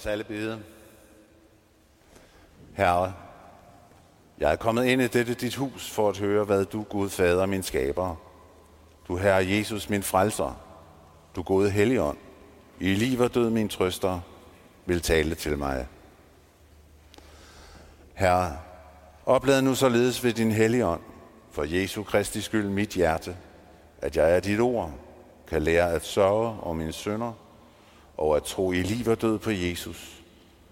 Os alle bede. Herre, jeg er kommet ind i dette dit hus for at høre, hvad du, Gud Fader, min skaber, du Herre Jesus, min frelser, du gode Helligånd, i liv og død min trøster, vil tale til mig. Herre, oplad nu således ved din Helligånd, for Jesu Kristi skyld mit hjerte, at jeg af dit ord kan lære at sørge om mine sønder, og at tro i liv og død på Jesus,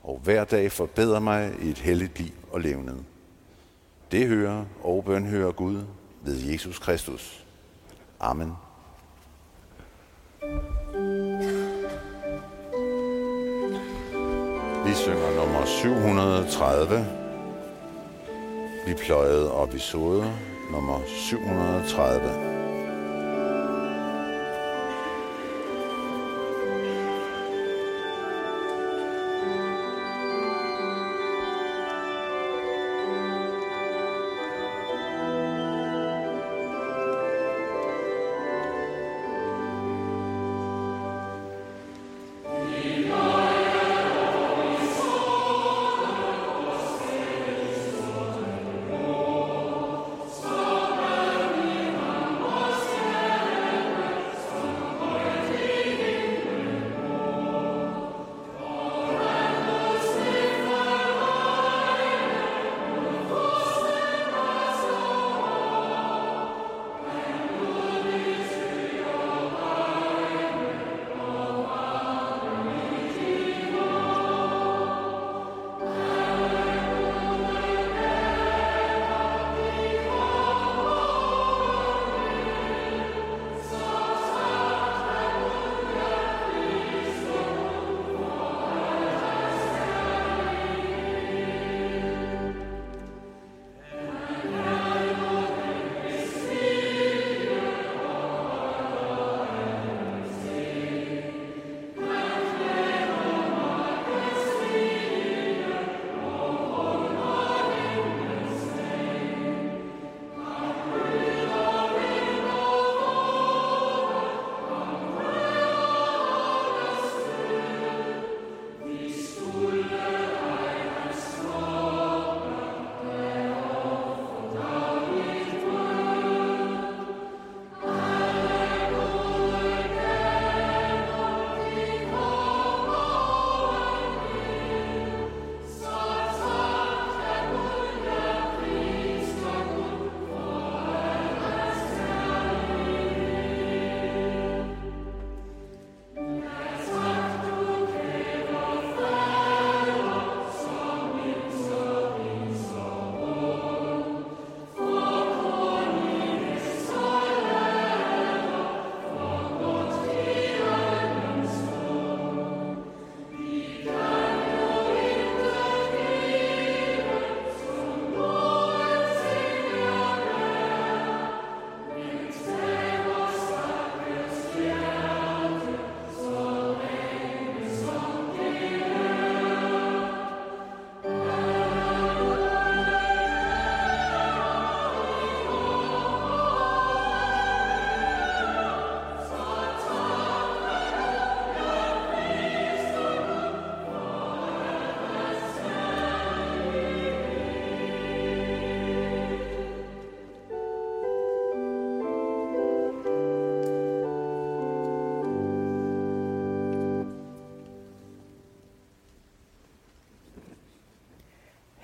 og hver dag forbedre mig i et helligt liv og levned. Det hører og bøn hører Gud ved Jesus Kristus. Amen. Vi synger nummer 730. Vi pløjede op nummer 730.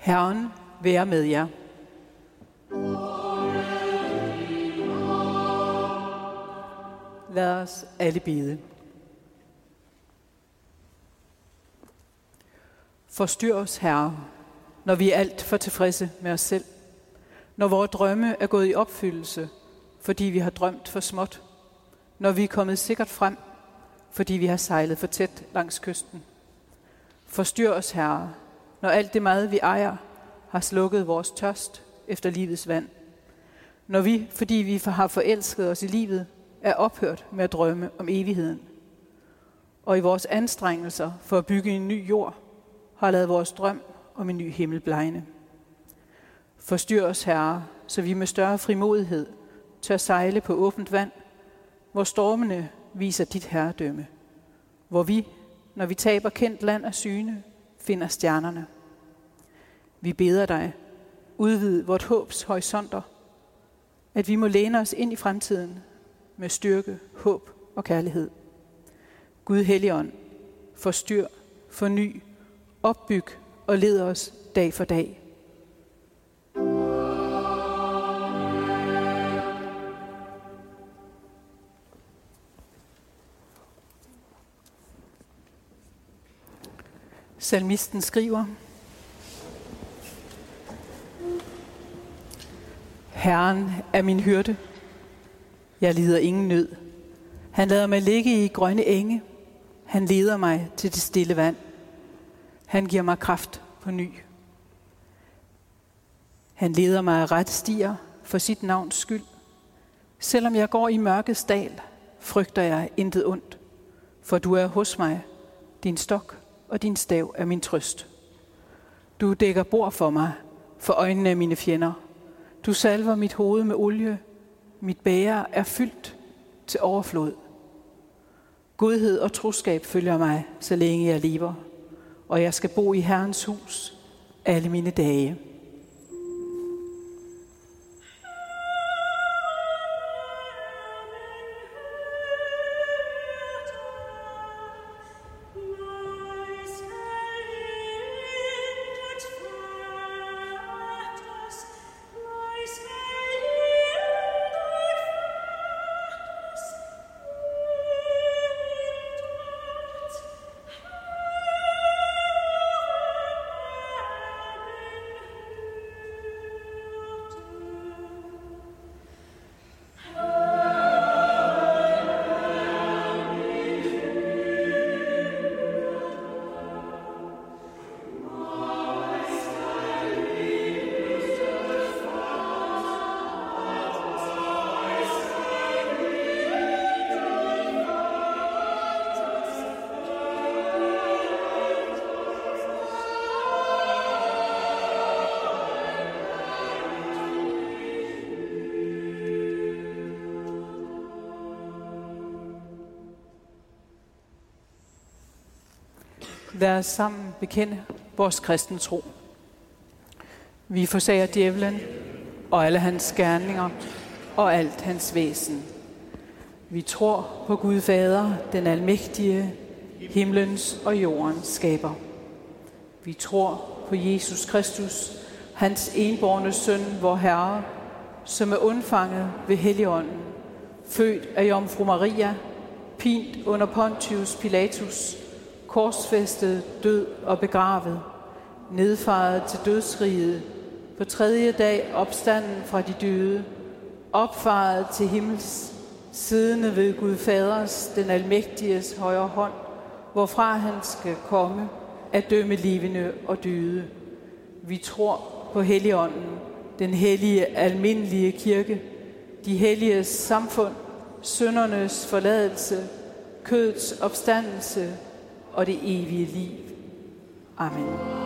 Herren være med jer. Lad os alle bede. Forstyr os, Herre, når vi er alt for tilfredse med os selv. Når vores drømme er gået i opfyldelse, fordi vi har drømt for småt. Når vi er kommet sikkert frem, fordi vi har sejlet for tæt langs kysten. Forstyr os, Herre, når alt det meget, vi ejer, har slukket vores tørst efter livets vand. Når vi, fordi vi har forelsket os i livet, er ophørt med at drømme om evigheden. Og i vores anstrengelser for at bygge en ny jord, har lavet vores drøm om en ny himmel blegne. Forstyr os, Herre, så vi med større frimodighed tør sejle på åbent vand, hvor stormene viser dit herredømme, hvor vi, når vi taber kendt land af syne, finder stjernerne. Vi beder dig, udvid vort håbs horisonter, at vi må læne os ind i fremtiden med styrke, håb og kærlighed. Gud Helligånd, forstyr, forny, opbyg og led os dag for dag. Salmisten skriver, Herren er min hyrde. Jeg lider ingen nød. Han lader mig ligge i grønne enge. Han leder mig til det stille vand. Han giver mig kraft på ny. Han leder mig af ret stier for sit navns skyld. Selvom jeg går i mørkets dal, frygter jeg intet ondt, for du er hos mig, din stok og din stav er min trøst. Du dækker bord for mig, for øjnene af mine fjender. Du salver mit hoved med olie. Mit bære er fyldt til overflod. Godhed og troskab følger mig, så længe jeg lever, og jeg skal bo i Herrens hus alle mine dage. Lad os sammen bekende vores kristne tro. Vi forsager djævlen og alle hans gerninger og alt hans væsen. Vi tror på Gud Fader, den almægtige, himlens og jordens skaber. Vi tror på Jesus Kristus, hans enborne søn, vor Herre, som er undfanget ved Helligånden, født af Jomfru Maria, pint under Pontius Pilatus, korsfæstet, død og begravet, nedfaret til dødsriget, på tredje dag opstanden fra de døde, opfaret til himmels, siddende ved Gud Faders, den almægtiges højre hånd, hvorfra han skal komme at dømme levende og døde. Vi tror på Helligånden, den hellige almindelige kirke, de hellige samfund, søndernes forladelse, kødets opstandelse og det evige liv. Amen.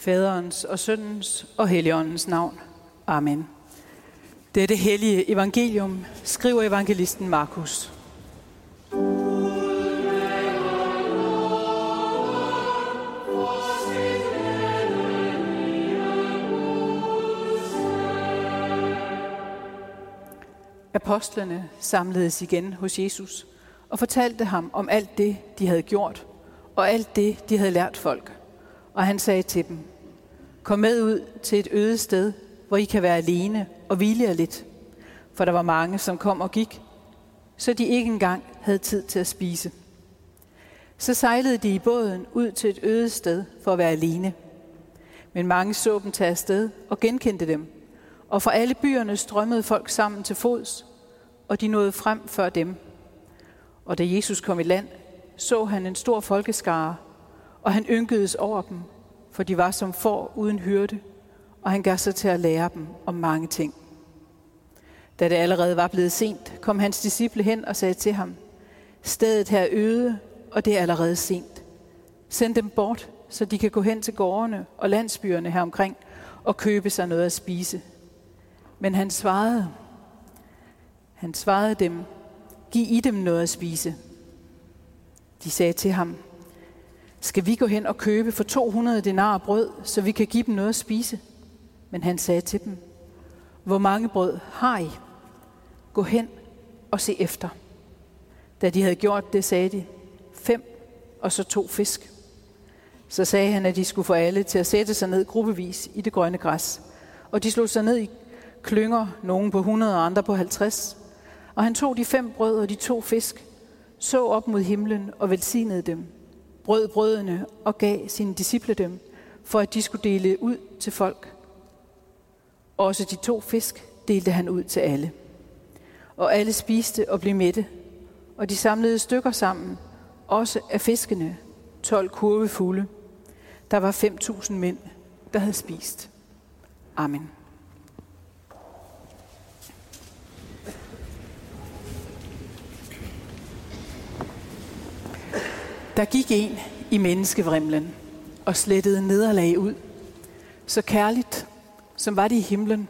Faderens og søndens og helligåndens navn. Amen. Dette hellige evangelium skriver evangelisten Markus. Apostlene samledes igen hos Jesus og fortalte ham om alt det, de havde gjort, og alt det, de havde lært folk. Og han sagde til dem, Kom med ud til et øde sted, hvor I kan være alene og hvile jer lidt. For der var mange, som kom og gik, så de ikke engang havde tid til at spise. Så sejlede de i båden ud til et øde sted for at være alene. Men mange så dem tage afsted og genkendte dem. Og fra alle byerne strømmede folk sammen til fods, og de nåede frem før dem. Og da Jesus kom i land, så han en stor folkeskare, og han ynkedes over dem, for de var som får uden hyrde, og han gav sig til at lære dem om mange ting. Da det allerede var blevet sent, kom hans disciple hen og sagde til ham, Stedet her er øde, og det er allerede sent. Send dem bort, så de kan gå hen til gårdene og landsbyerne heromkring og købe sig noget at spise. Men han svarede, han svarede dem, giv i dem noget at spise. De sagde til ham, skal vi gå hen og købe for 200 denar brød, så vi kan give dem noget at spise? Men han sagde til dem, hvor mange brød har I? Gå hen og se efter. Da de havde gjort det, sagde de, fem og så to fisk. Så sagde han, at de skulle få alle til at sætte sig ned gruppevis i det grønne græs. Og de slog sig ned i klynger, nogen på 100 og andre på 50. Og han tog de fem brød og de to fisk, så op mod himlen og velsignede dem, brød brødene og gav sine disciple dem, for at de skulle dele ud til folk. Også de to fisk delte han ud til alle. Og alle spiste og blev mætte, og de samlede stykker sammen, også af fiskene, 12 kurve fulde. Der var 5.000 mænd, der havde spist. Amen. Der gik en i menneskevrimlen og slettede nederlag ud, så kærligt som var det i himlen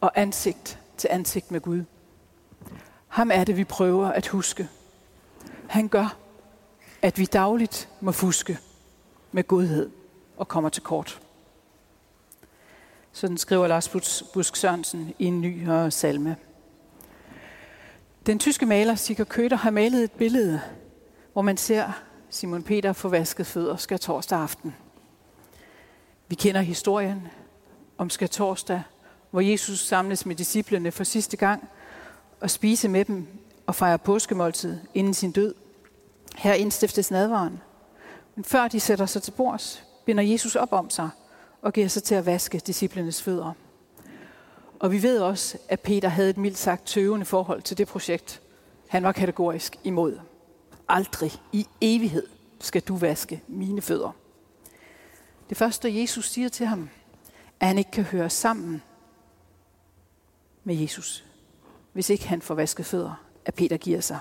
og ansigt til ansigt med Gud. Ham er det, vi prøver at huske. Han gør, at vi dagligt må fuske med godhed og kommer til kort. Sådan skriver Lars Busk Sørensen i en ny salme. Den tyske maler Sigurd Køter har malet et billede, hvor man ser Simon Peter få vasket fødder skal torsdag aften. Vi kender historien om skal torsdag, hvor Jesus samles med disciplene for sidste gang og spise med dem og fejre påskemåltid inden sin død. Her indstiftes nadvaren. Men før de sætter sig til bords, binder Jesus op om sig og giver sig til at vaske disciplenes fødder. Og vi ved også, at Peter havde et mildt sagt tøvende forhold til det projekt. Han var kategorisk imod. Aldrig i evighed skal du vaske mine fødder. Det første, Jesus siger til ham, at han ikke kan høre sammen med Jesus, hvis ikke han får vasket fødder, at Peter giver sig.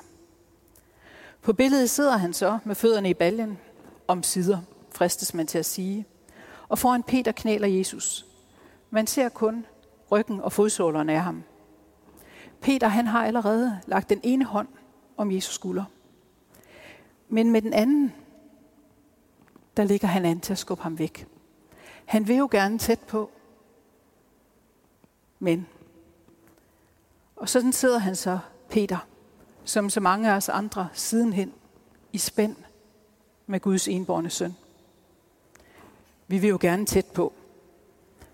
På billedet sidder han så med fødderne i baljen, om sider, fristes man til at sige. Og foran Peter knæler Jesus. Man ser kun ryggen og fodsålerne af ham. Peter han har allerede lagt den ene hånd om Jesus skulder. Men med den anden, der ligger han an til at skubbe ham væk. Han vil jo gerne tæt på. Men. Og sådan sidder han så, Peter, som så mange af os andre sidenhen, i spænd med Guds enborne søn. Vi vil jo gerne tæt på.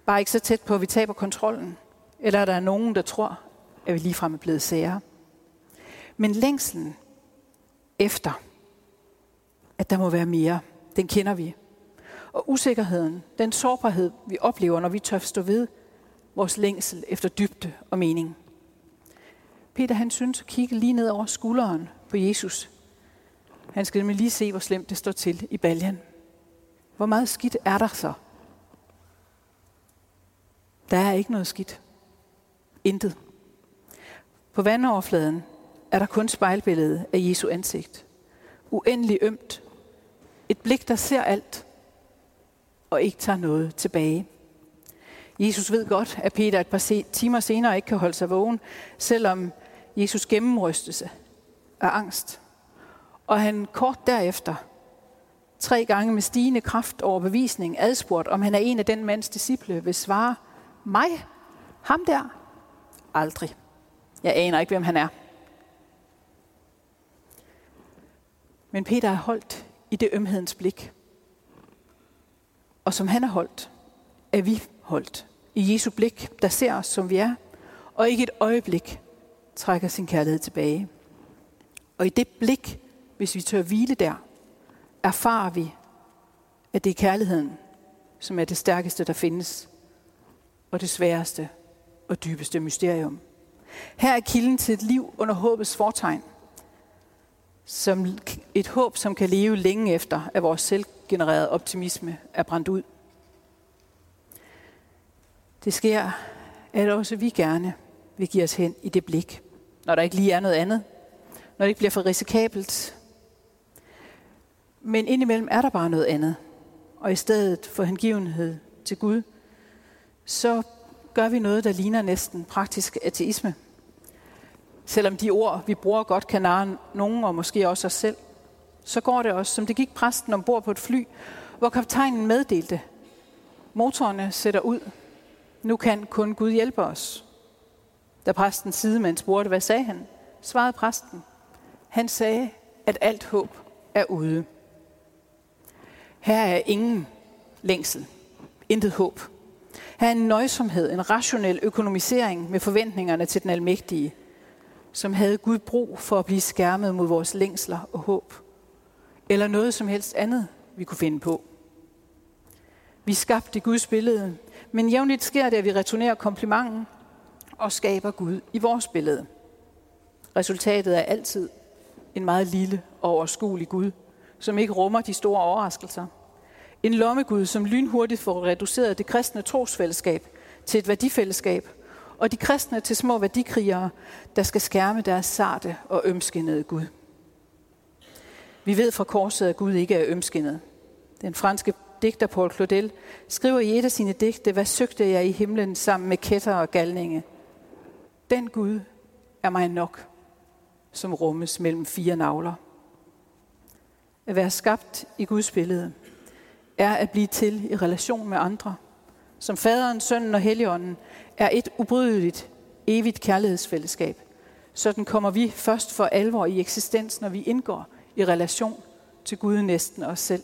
Bare ikke så tæt på, at vi taber kontrollen. Eller er der nogen, der tror, at vi ligefrem er blevet sære. Men længslen efter, at der må være mere, den kender vi. Og usikkerheden, den sårbarhed, vi oplever, når vi tør stå ved vores længsel efter dybde og mening. Peter han synes at kigge lige ned over skulderen på Jesus. Han skal nemlig lige se, hvor slemt det står til i baljen. Hvor meget skidt er der så? Der er ikke noget skidt. Intet. På vandoverfladen er der kun spejlbilledet af Jesu ansigt. Uendelig ømt. Et blik, der ser alt. og ikke tager noget tilbage. Jesus ved godt, at Peter et par timer senere ikke kan holde sig vågen, selvom Jesus gennemrystes af angst. Og han kort derefter, tre gange med stigende kraft over bevisning, adspurgt, om han er en af den mands disciple, vil svare, mig? Ham der? Aldrig. Jeg aner ikke, hvem han er. Men Peter er holdt i det ømhedens blik. Og som han er holdt, er vi holdt i Jesu blik, der ser os, som vi er, og ikke et øjeblik trækker sin kærlighed tilbage. Og i det blik, hvis vi tør hvile der, erfarer vi, at det er kærligheden, som er det stærkeste, der findes, og det sværeste og dybeste mysterium. Her er kilden til et liv under håbets fortegn. Som et håb, som kan leve længe efter, at vores selvgenererede optimisme er brændt ud. Det sker, at også vi gerne vil give os hen i det blik, når der ikke lige er noget andet, når det ikke bliver for risikabelt. Men indimellem er der bare noget andet. Og i stedet for hengivenhed til Gud, så gør vi noget, der ligner næsten praktisk ateisme. Selvom de ord, vi bruger, godt kan narre nogen, og måske også os selv, så går det også, som det gik præsten ombord på et fly, hvor kaptajnen meddelte, motorerne sætter ud, nu kan kun Gud hjælpe os. Da præsten sidemand spurgte, hvad sagde han? Svarede præsten. Han sagde, at alt håb er ude. Her er ingen længsel. Intet håb. Her er en nøjsomhed, en rationel økonomisering med forventningerne til den almægtige, som havde Gud brug for at blive skærmet mod vores længsler og håb. Eller noget som helst andet, vi kunne finde på. Vi skabte Guds billede, men jævnligt sker det, at vi returnerer komplimenten og skaber Gud i vores billede. Resultatet er altid en meget lille og overskuelig Gud, som ikke rummer de store overraskelser. En lommegud, som lynhurtigt får reduceret det kristne trosfællesskab til et værdifællesskab, og de kristne til små værdikrigere, der skal skærme deres sarte og ømskinnede Gud. Vi ved fra korset, at Gud ikke er ømskinnet. Den franske digter Paul Claudel, skriver i et af sine digte, hvad søgte jeg i himlen sammen med kætter og galninge. Den Gud er mig nok, som rummes mellem fire navler. At være skabt i Guds billede er at blive til i relation med andre. Som faderen, sønnen og helligånden er et ubrydeligt, evigt kærlighedsfællesskab. Sådan kommer vi først for alvor i eksistens, når vi indgår i relation til Gud næsten os selv.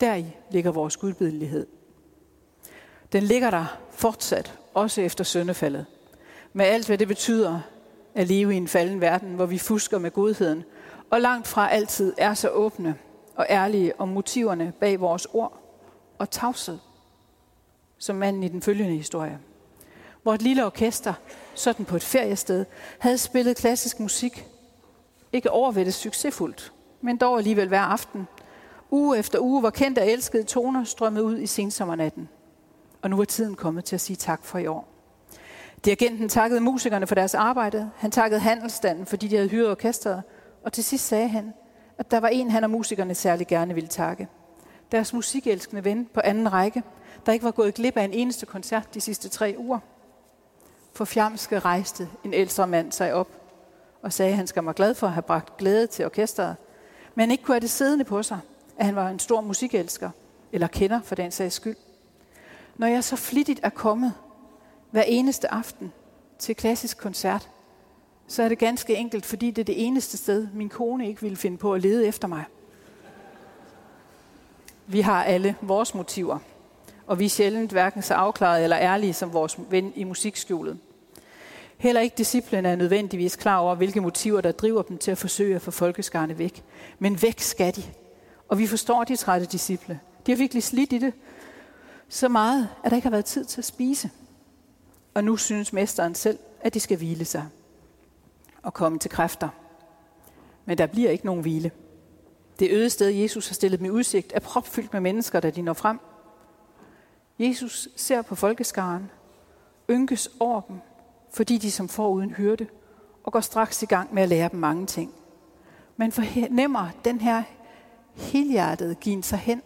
Deri ligger vores gudbillighed. Den ligger der fortsat, også efter søndefaldet. Med alt, hvad det betyder at leve i en falden verden, hvor vi fusker med godheden, og langt fra altid er så åbne og ærlige om motiverne bag vores ord og tavshed, som manden i den følgende historie. Hvor et lille orkester, sådan på et feriested, havde spillet klassisk musik. Ikke overvældet succesfuldt, men dog alligevel hver aften – Uge efter uge, hvor kendte og elskede toner strømmede ud i sensommernatten. Og nu var tiden kommet til at sige tak for i år. Dirigenten takkede musikerne for deres arbejde. Han takkede handelsstanden, fordi de havde hyret orkestret. Og til sidst sagde han, at der var en, han og musikerne særlig gerne ville takke. Deres musikelskende ven på anden række, der ikke var gået glip af en eneste koncert de sidste tre uger. For fjamske rejste en ældre mand sig op og sagde, at han skal være glad for at have bragt glæde til orkestret, men ikke kunne have det siddende på sig – at han var en stor musikelsker, eller kender for den sags skyld. Når jeg så flittigt er kommet hver eneste aften til klassisk koncert, så er det ganske enkelt, fordi det er det eneste sted, min kone ikke ville finde på at lede efter mig. Vi har alle vores motiver, og vi er sjældent hverken så afklaret eller ærlige som vores ven i musikskjulet. Heller ikke disciplene er nødvendigvis klar over, hvilke motiver, der driver dem til at forsøge at få folkeskarne væk. Men væk skal de. Og vi forstår de trætte disciple. De har virkelig slidt i det så meget, at der ikke har været tid til at spise. Og nu synes mesteren selv, at de skal hvile sig og komme til kræfter. Men der bliver ikke nogen hvile. Det øde sted, Jesus har stillet dem i udsigt, er propfyldt med mennesker, da de når frem. Jesus ser på folkeskaren, ynkes over dem, fordi de som får uden hørte, og går straks i gang med at lære dem mange ting. Man fornemmer den her helhjertet give sig hen.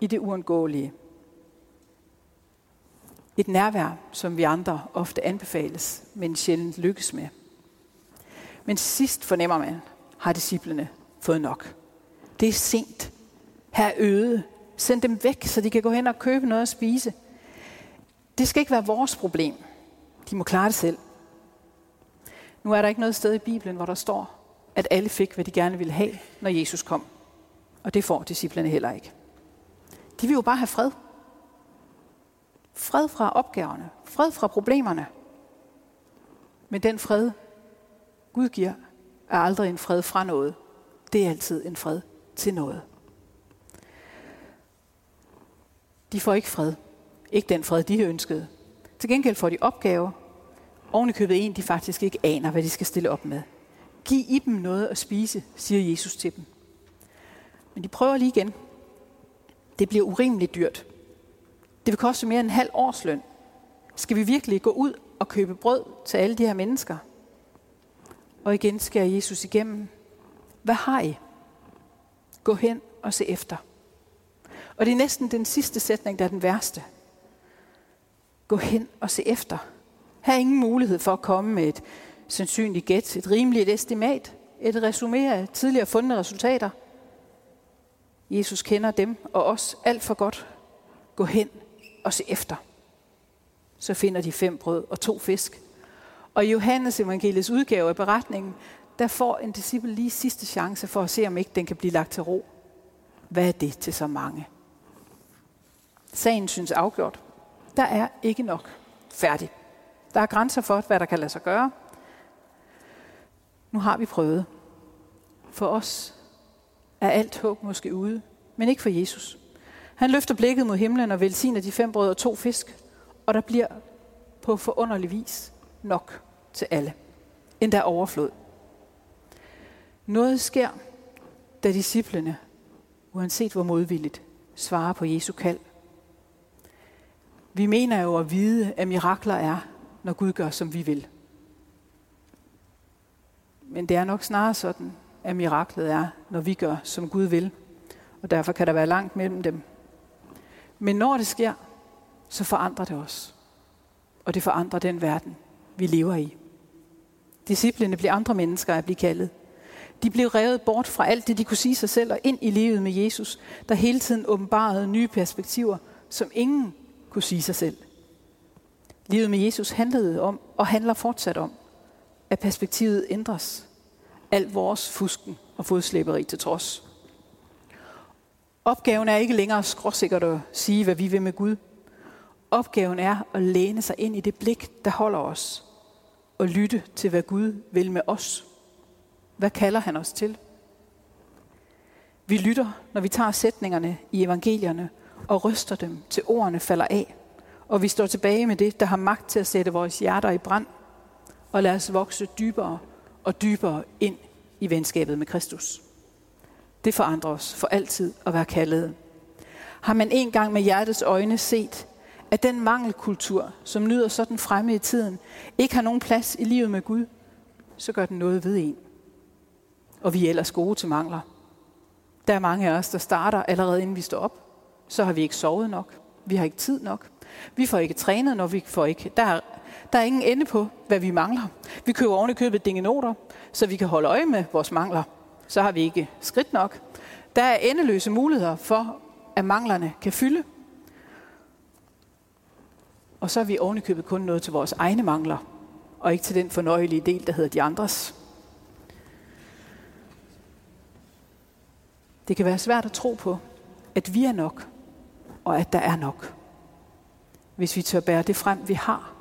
i det uundgåelige. Et nærvær, som vi andre ofte anbefales, men sjældent lykkes med. Men sidst fornemmer man, har disciplene fået nok. Det er sent. Her er øde. Send dem væk, så de kan gå hen og købe noget at spise. Det skal ikke være vores problem. De må klare det selv. Nu er der ikke noget sted i Bibelen, hvor der står, at alle fik, hvad de gerne ville have, når Jesus kom. Og det får disciplerne heller ikke. De vil jo bare have fred. Fred fra opgaverne. Fred fra problemerne. Men den fred, Gud giver, er aldrig en fred fra noget. Det er altid en fred til noget. De får ikke fred. Ikke den fred, de har ønsket. Til gengæld får de opgaver. Oven i købet en, de faktisk ikke aner, hvad de skal stille op med. Giv i dem noget at spise, siger Jesus til dem. Men de prøver lige igen. Det bliver urimeligt dyrt. Det vil koste mere end en halv års løn. Skal vi virkelig gå ud og købe brød til alle de her mennesker? Og igen skærer Jesus igennem. Hvad har I? Gå hen og se efter. Og det er næsten den sidste sætning, der er den værste. Gå hen og se efter. Her er ingen mulighed for at komme med et sandsynligt gæt, et rimeligt estimat, et resumé af tidligere fundne resultater. Jesus kender dem og os alt for godt. Gå hen og se efter. Så finder de fem brød og to fisk. Og i Johannes evangeliets udgave af beretningen, der får en disciple lige sidste chance for at se, om ikke den kan blive lagt til ro. Hvad er det til så mange? Sagen synes afgjort. Der er ikke nok. Færdig. Der er grænser for, hvad der kan lade sig gøre. Nu har vi prøvet. For os er alt håb måske ude, men ikke for Jesus. Han løfter blikket mod himlen og velsigner de fem brød og to fisk, og der bliver på forunderlig vis nok til alle. Endda overflod. Noget sker, da disciplene, uanset hvor modvilligt, svarer på Jesu kald. Vi mener jo at vide, at mirakler er, når Gud gør, som vi vil. Men det er nok snarere sådan, at miraklet er, når vi gør, som Gud vil. Og derfor kan der være langt mellem dem. Men når det sker, så forandrer det os. Og det forandrer den verden, vi lever i. Disciplene bliver andre mennesker at blive kaldet. De blev revet bort fra alt det, de kunne sige sig selv, og ind i livet med Jesus, der hele tiden åbenbarede nye perspektiver, som ingen kunne sige sig selv. Livet med Jesus handlede om, og handler fortsat om, at perspektivet ændres. Alt vores fusken og fodslæberi til trods. Opgaven er ikke længere skråsikkert at sige, hvad vi vil med Gud. Opgaven er at læne sig ind i det blik, der holder os, og lytte til, hvad Gud vil med os. Hvad kalder han os til? Vi lytter, når vi tager sætningerne i evangelierne og ryster dem, til ordene falder af. Og vi står tilbage med det, der har magt til at sætte vores hjerter i brand, og lade os vokse dybere og dybere ind i venskabet med Kristus. Det forandrer os for altid at være kaldet. Har man en gang med hjertets øjne set, at den mangelkultur, som nyder sådan fremme i tiden, ikke har nogen plads i livet med Gud, så gør den noget ved en. Og vi er ellers gode til mangler. Der er mange af os, der starter allerede inden vi står op. Så har vi ikke sovet nok. Vi har ikke tid nok. Vi får ikke trænet, når vi får ikke... Der er, der er ingen ende på, hvad vi mangler. Vi køber oven i købet dingenoter, så vi kan holde øje med vores mangler. Så har vi ikke skridt nok. Der er endeløse muligheder for, at manglerne kan fylde. Og så er vi oven i købet kun noget til vores egne mangler, og ikke til den fornøjelige del, der hedder de andres. Det kan være svært at tro på, at vi er nok, og at der er nok. Hvis vi tør bære det frem, vi har,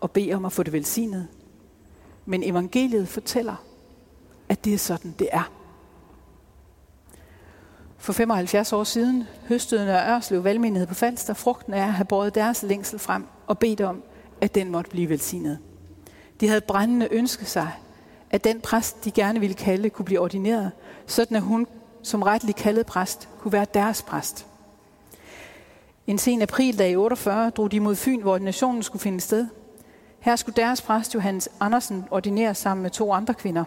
og bede om at få det velsignet. Men evangeliet fortæller, at det er sådan, det er. For 75 år siden høstede Nørre Ørslev valgmenighed på Falster frugten af at have båret deres længsel frem og bedt om, at den måtte blive velsignet. De havde brændende ønsket sig, at den præst, de gerne ville kalde, kunne blive ordineret, sådan at hun som retlig kaldet præst kunne være deres præst. En sen aprildag i 48 drog de mod Fyn, hvor ordinationen skulle finde sted. Her skulle deres præst Johannes Andersen ordinere sammen med to andre kvinder.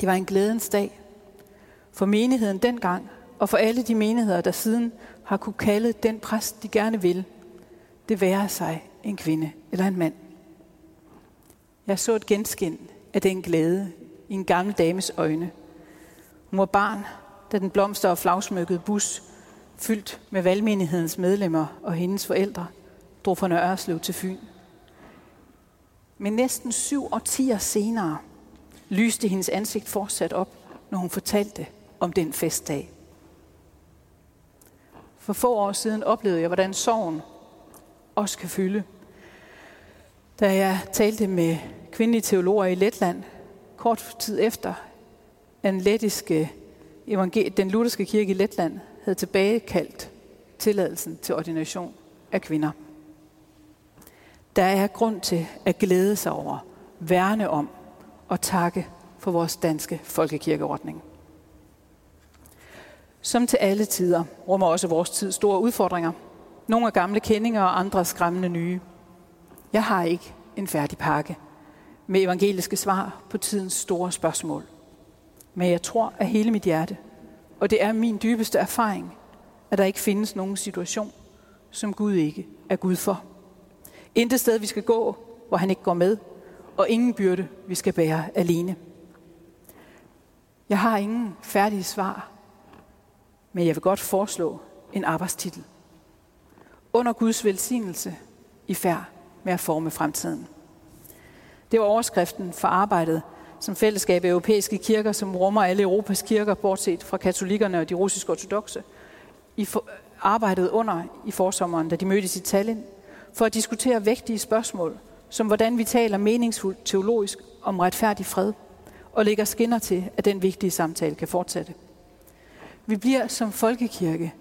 Det var en glædens dag. For menigheden dengang og for alle de menigheder, der siden har kunne kalde den præst, de gerne vil, det være sig en kvinde eller en mand. Jeg så et genskin af den glæde i en gammel dames øjne. Hun var barn, da den blomster- og flagsmykkede bus, fyldt med valgmenighedens medlemmer og hendes forældre, drog fra Nørreslev til Fyn. Men næsten syv årtier senere lyste hendes ansigt fortsat op, når hun fortalte om den festdag. For få år siden oplevede jeg, hvordan sorgen også kan fylde. Da jeg talte med kvindelige teologer i Letland, kort tid efter, den, lettiske, den lutherske kirke i Letland havde tilbagekaldt tilladelsen til ordination af kvinder. Der er grund til at glæde sig over, værne om og takke for vores danske folkekirkeordning. Som til alle tider rummer også vores tid store udfordringer. Nogle er gamle kendinger og andre skræmmende nye. Jeg har ikke en færdig pakke med evangeliske svar på tidens store spørgsmål. Men jeg tror af hele mit hjerte, og det er min dybeste erfaring, at der ikke findes nogen situation, som Gud ikke er Gud for. Intet sted, vi skal gå, hvor han ikke går med, og ingen byrde, vi skal bære alene. Jeg har ingen færdige svar, men jeg vil godt foreslå en arbejdstitel. Under Guds velsignelse i færd med at forme fremtiden. Det var overskriften for arbejdet som fællesskab af europæiske kirker, som rummer alle Europas kirker, bortset fra katolikkerne og de russiske ortodoxe, i for, arbejdede under i forsommeren, da de mødtes i Tallinn, for at diskutere vægtige spørgsmål, som hvordan vi taler meningsfuldt teologisk om retfærdig fred, og lægger skinner til, at den vigtige samtale kan fortsætte. Vi bliver som folkekirke,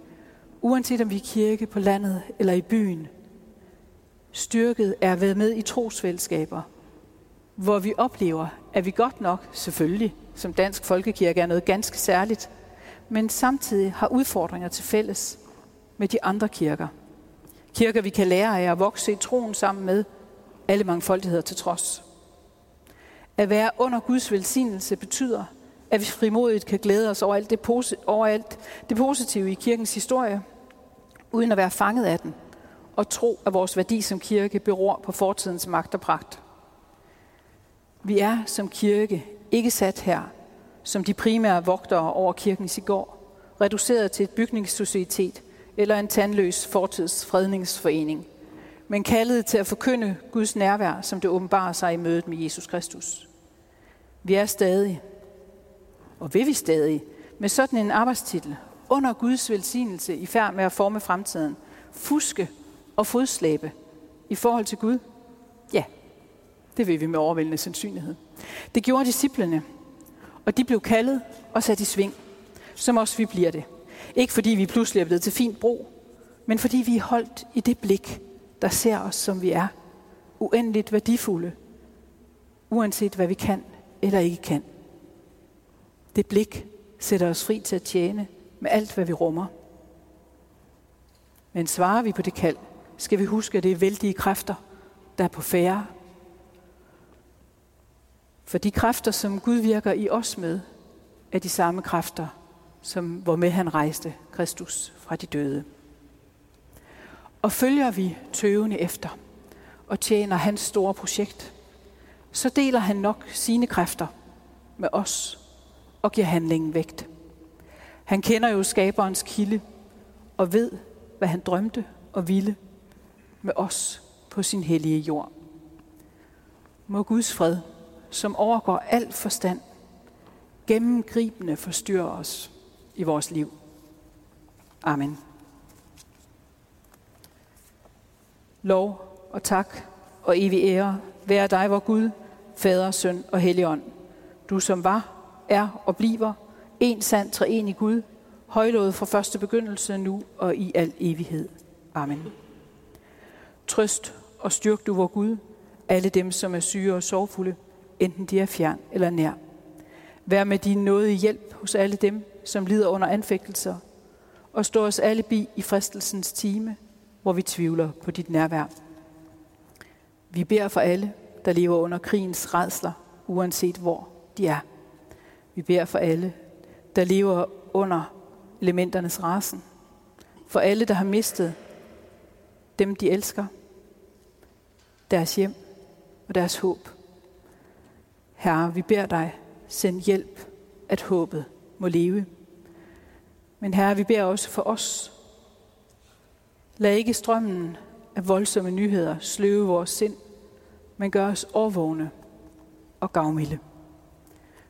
uanset om vi er kirke på landet eller i byen, styrket er at være med i trosfællesskaber, hvor vi oplever, er vi godt nok, selvfølgelig, som dansk folkekirke er noget ganske særligt, men samtidig har udfordringer til fælles med de andre kirker. Kirker, vi kan lære af at vokse i troen sammen med, alle mangfoldigheder til trods. At være under Guds velsignelse betyder, at vi frimodigt kan glæde os over alt det, posi- over alt det positive i kirkens historie, uden at være fanget af den, og tro, at vores værdi som kirke beror på fortidens magt og pragt. Vi er som kirke ikke sat her som de primære vogtere over kirkens i går, reduceret til et bygningssocietet eller en tandløs fortidsfredningsforening, men kaldet til at forkynde Guds nærvær, som det åbenbarer sig i mødet med Jesus Kristus. Vi er stadig, og vil vi stadig, med sådan en arbejdstitel, under Guds velsignelse i færd med at forme fremtiden, fuske og fodslæbe i forhold til Gud? Det vil vi med overvældende sandsynlighed. Det gjorde disciplene, og de blev kaldet og sat i sving, som også vi bliver det. Ikke fordi vi pludselig er blevet til fint bro, men fordi vi er holdt i det blik, der ser os, som vi er. Uendeligt værdifulde, uanset hvad vi kan eller ikke kan. Det blik sætter os fri til at tjene med alt, hvad vi rummer. Men svarer vi på det kald, skal vi huske, at det er vældige kræfter, der er på færre. For de kræfter, som Gud virker i os med, er de samme kræfter, som hvormed han rejste Kristus fra de døde. Og følger vi tøvende efter og tjener hans store projekt, så deler han nok sine kræfter med os og giver handlingen vægt. Han kender jo skaberens kilde og ved, hvad han drømte og ville med os på sin hellige jord. Må Guds fred, som overgår al forstand, gennemgribende forstyrrer os i vores liv. Amen. Lov og tak og evig ære være dig, vor Gud, Fader, Søn og Helligånd. Du som var, er og bliver en sand treenig Gud, højlået fra første begyndelse nu og i al evighed. Amen. Trøst og styrk du, vor Gud, alle dem, som er syge og sorgfulde, enten de er fjern eller nær. Vær med din nåde hjælp hos alle dem, som lider under anfægtelser, og stå os alle bi i fristelsens time, hvor vi tvivler på dit nærvær. Vi beder for alle, der lever under krigens redsler, uanset hvor de er. Vi beder for alle, der lever under elementernes rasen. For alle, der har mistet dem, de elsker, deres hjem og deres håb. Herre, vi beder dig, send hjælp, at håbet må leve. Men Herre, vi beder også for os. Lad ikke strømmen af voldsomme nyheder sløve vores sind, men gør os overvågne og gavmilde.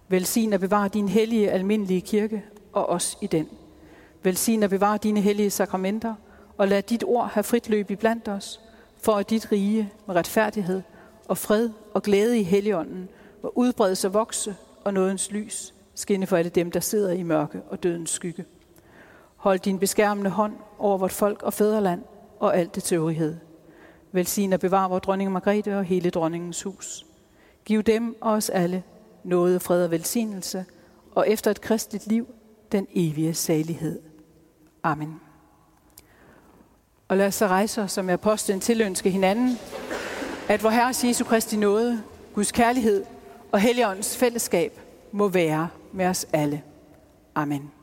Velsign at bevare din hellige almindelige kirke og os i den. Velsign at bevare dine hellige sakramenter, og lad dit ord have frit løb i blandt os, for at dit rige med retfærdighed og fred og glæde i helligånden må udbredes og vokse, og nådens lys skinne for alle dem, der sidder i mørke og dødens skygge. Hold din beskærmende hånd over vort folk og fædreland og alt det tøvrighed. Velsign og bevar vor dronning Margrethe og hele dronningens hus. Giv dem og os alle noget, fred og velsignelse, og efter et kristligt liv, den evige salighed. Amen. Og lad os så rejse os som apostlen tilønske hinanden, at vor Herre Jesu Kristi nåde, Guds kærlighed og Helligåndens fællesskab må være med os alle. Amen.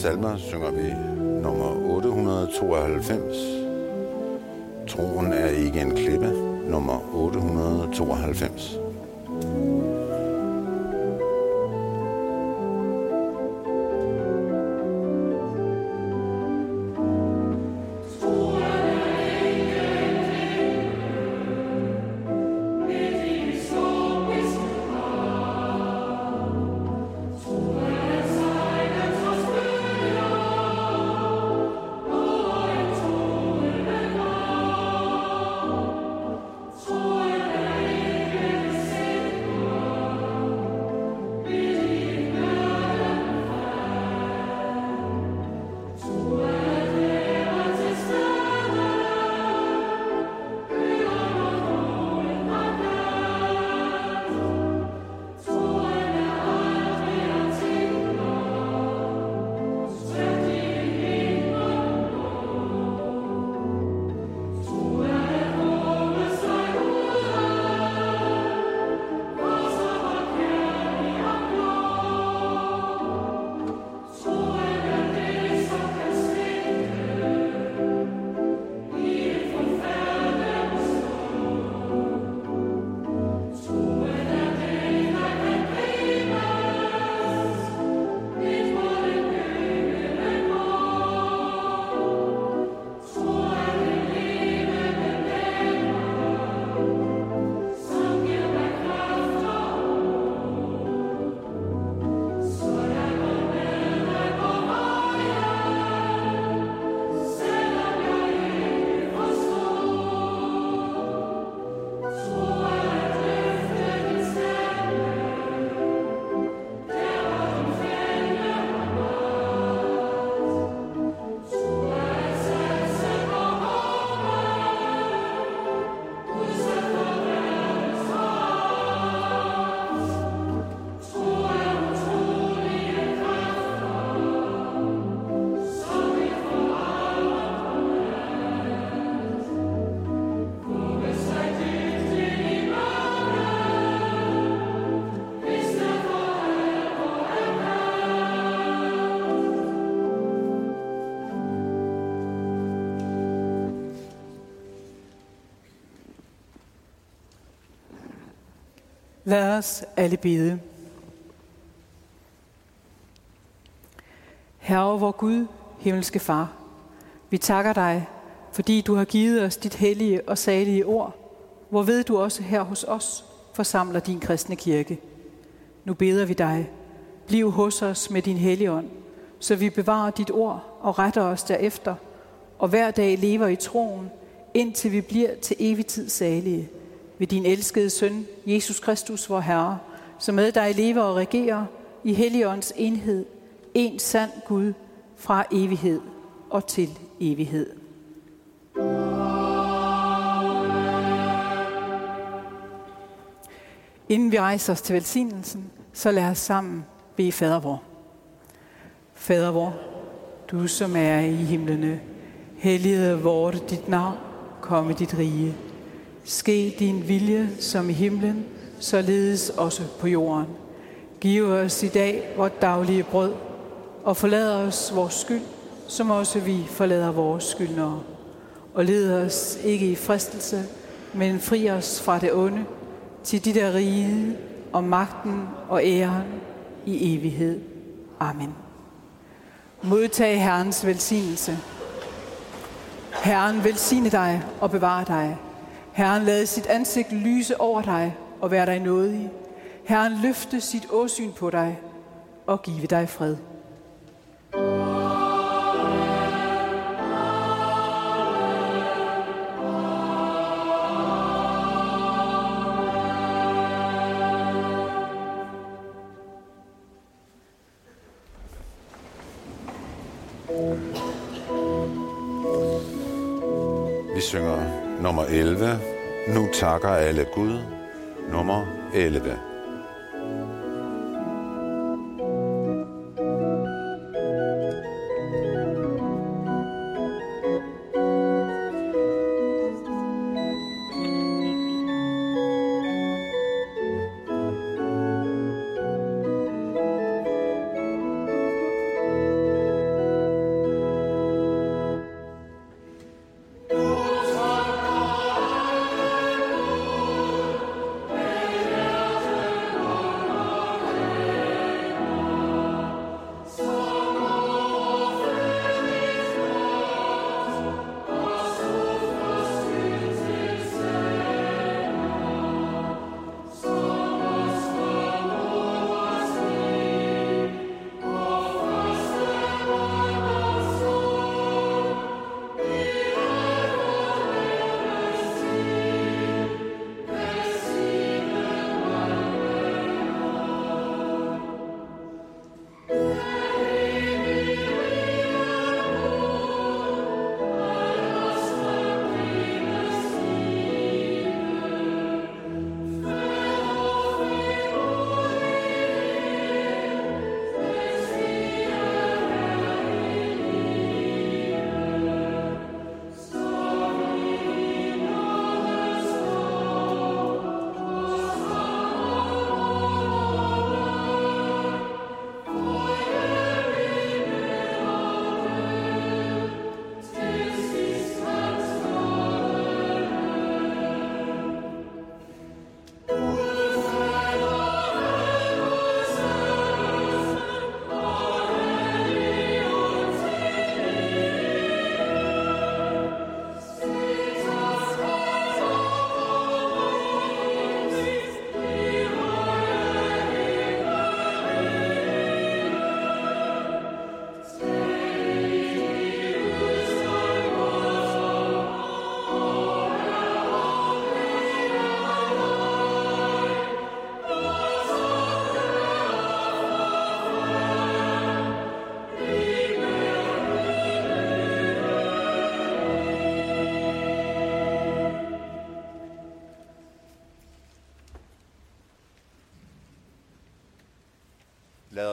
Salmer synger vi nummer 892. Troen er ikke en klippe, nummer 892. Lad os alle bede. Herre, vor Gud, himmelske Far, vi takker dig, fordi du har givet os dit hellige og salige ord, hvorved du også her hos os forsamler din kristne kirke. Nu beder vi dig, bliv hos os med din hellige ånd, så vi bevarer dit ord og retter os derefter, og hver dag lever i troen, indtil vi bliver til evig tid salige ved din elskede søn, Jesus Kristus, vor Herre, som med dig lever og regerer i Helligåndens enhed, en sand Gud fra evighed og til evighed. Inden vi rejser os til velsignelsen, så lad os sammen bede fader vor. Fader vor, du som er i himlene, helliget vort dit navn, komme dit rige. Ske din vilje som i himlen, således også på jorden. Giv os i dag vort daglige brød, og forlad os vores skyld, som også vi forlader vores skyldnere. Og led os ikke i fristelse, men fri os fra det onde, til de der rige og magten og æren i evighed. Amen. Modtag Herrens velsignelse. Herren velsigne dig og bevare dig. Herren lade sit ansigt lyse over dig og være dig nådig. Herren løfte sit åsyn på dig og give dig fred. 11. Nu takker alle Gud. Nummer 11.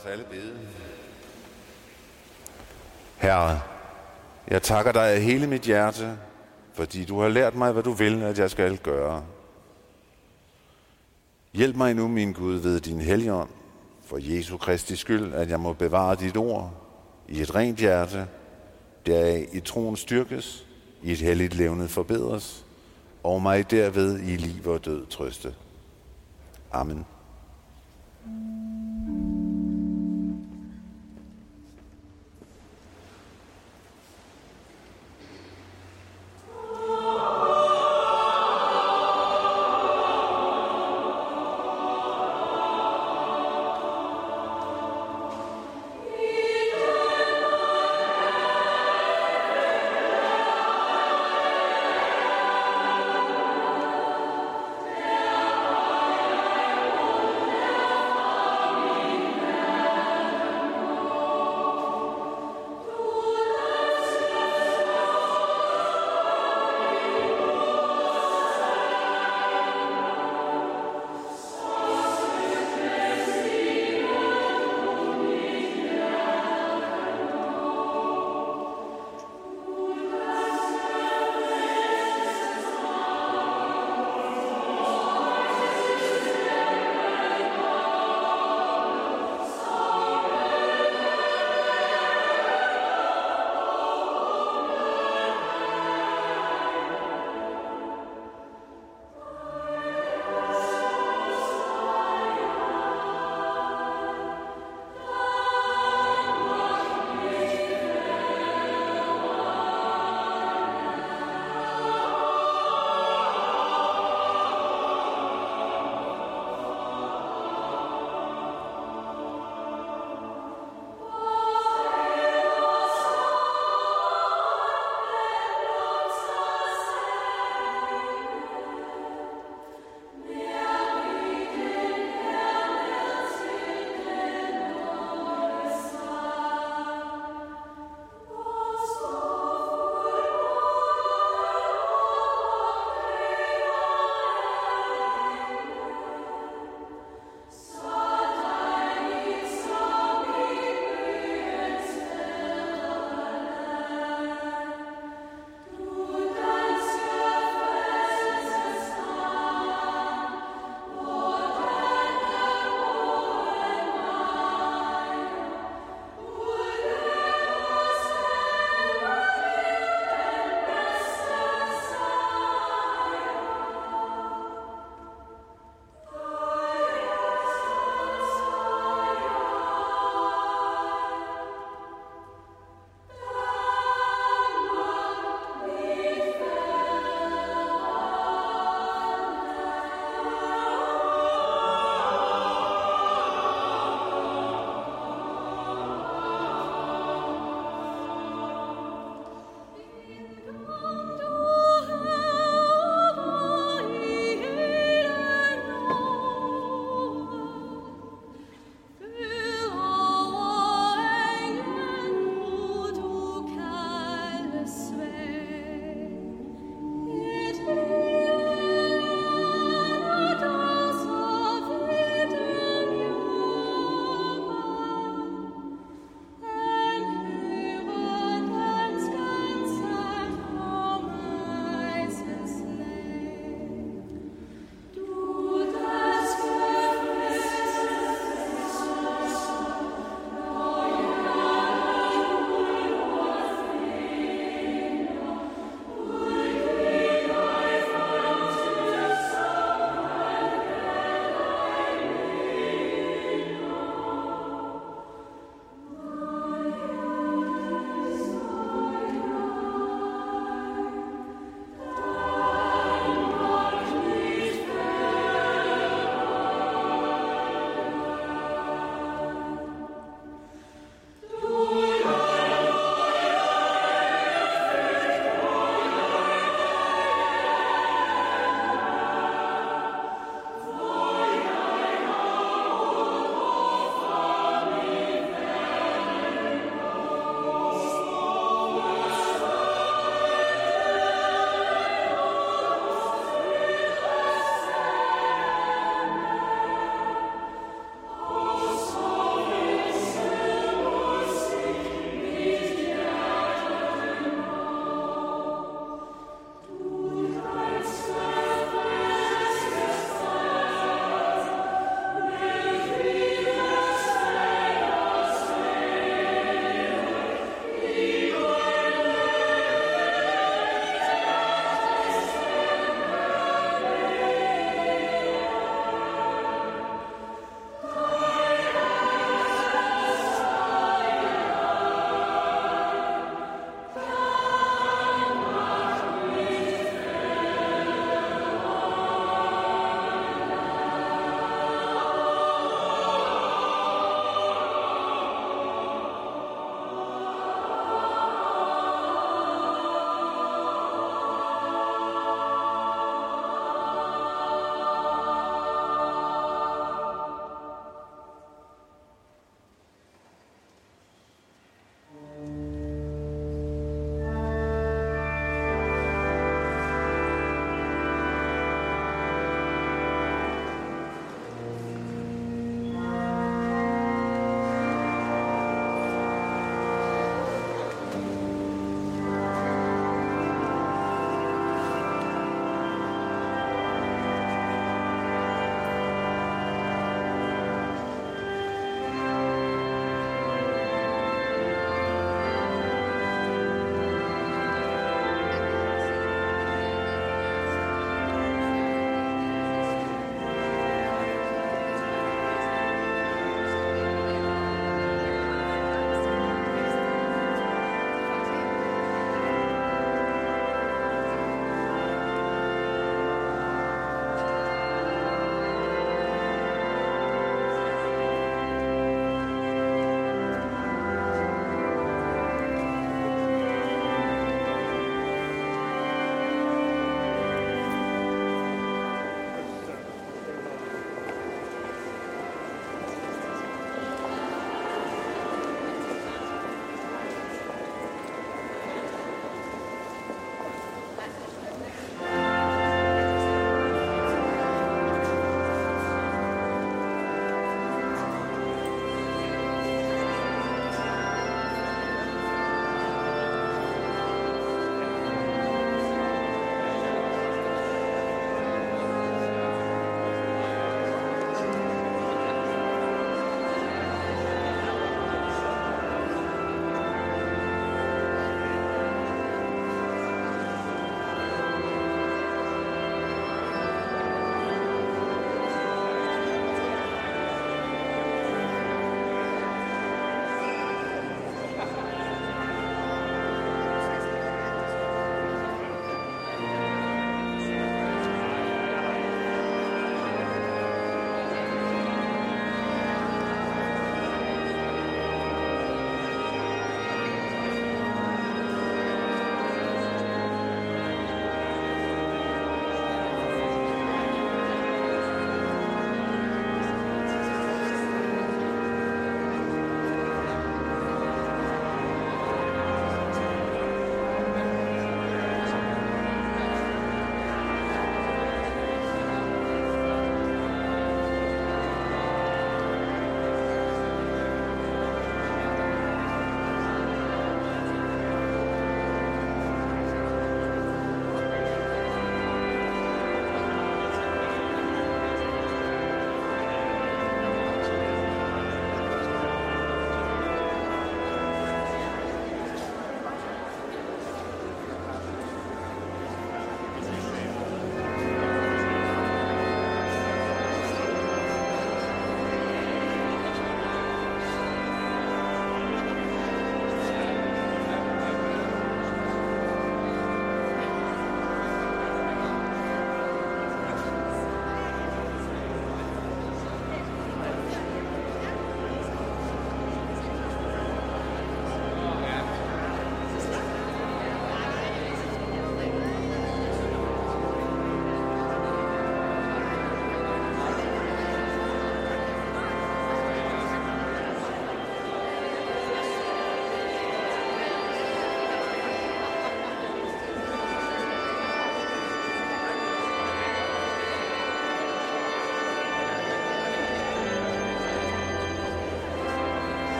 os alle bede. Herre, jeg takker dig af hele mit hjerte, fordi du har lært mig, hvad du vil, at jeg skal gøre. Hjælp mig nu, min Gud, ved din helligånd, for Jesu Kristi skyld, at jeg må bevare dit ord i et rent hjerte, deraf i troen styrkes, i et helligt levnet forbedres, og mig derved i liv og død trøste. Amen.